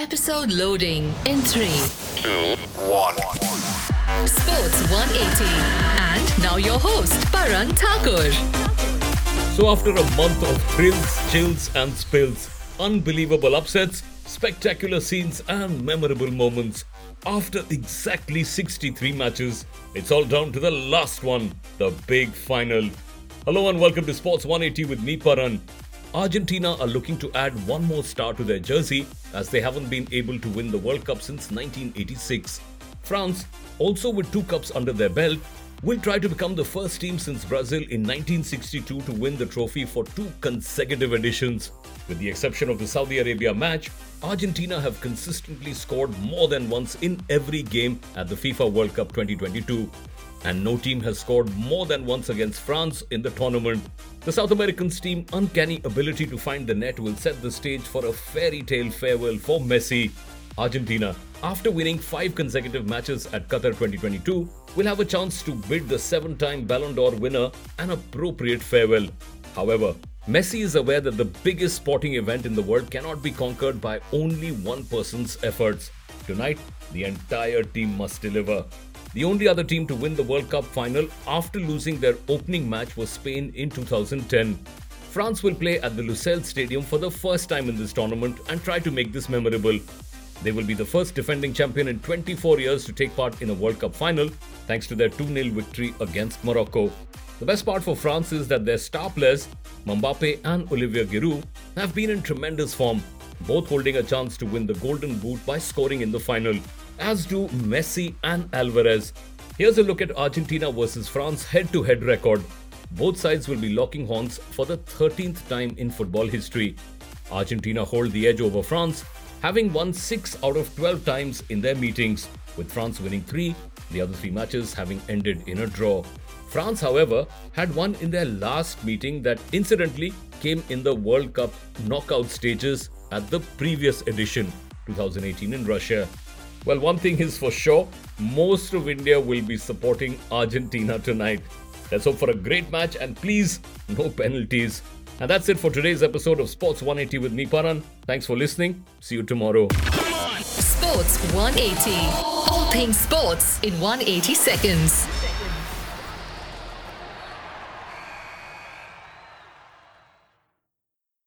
Episode loading in 3. two, one. Sports 180. And now your host, Paran Thakur. So, after a month of thrills, chills, and spills, unbelievable upsets, spectacular scenes, and memorable moments, after exactly 63 matches, it's all down to the last one, the big final. Hello and welcome to Sports 180 with me, Paran. Argentina are looking to add one more star to their jersey as they haven't been able to win the World Cup since 1986. France, also with two cups under their belt, will try to become the first team since Brazil in 1962 to win the trophy for two consecutive editions. With the exception of the Saudi Arabia match, Argentina have consistently scored more than once in every game at the FIFA World Cup 2022 and no team has scored more than once against France in the tournament. The South Americans' team uncanny ability to find the net will set the stage for a fairy tale farewell for Messi. Argentina, after winning five consecutive matches at Qatar 2022, will have a chance to bid the seven time Ballon d'Or winner an appropriate farewell. However, Messi is aware that the biggest sporting event in the world cannot be conquered by only one person's efforts. Tonight, the entire team must deliver. The only other team to win the World Cup final after losing their opening match was Spain in 2010. France will play at the Lusail Stadium for the first time in this tournament and try to make this memorable. They will be the first defending champion in 24 years to take part in a World Cup final thanks to their 2 0 victory against Morocco. The best part for France is that their star players, Mbappe and Olivier Giroud, have been in tremendous form, both holding a chance to win the Golden Boot by scoring in the final, as do Messi and Alvarez. Here's a look at Argentina versus France head to head record. Both sides will be locking horns for the 13th time in football history. Argentina hold the edge over France, having won 6 out of 12 times in their meetings, with France winning 3, the other 3 matches having ended in a draw. France, however, had won in their last meeting that incidentally came in the World Cup knockout stages at the previous edition, 2018 in Russia. Well, one thing is for sure, most of India will be supporting Argentina tonight. Let's hope for a great match and please, no penalties. And that's it for today's episode of Sports 180 with me, Paran. Thanks for listening. See you tomorrow. Sports 180. All things sports in 180 seconds.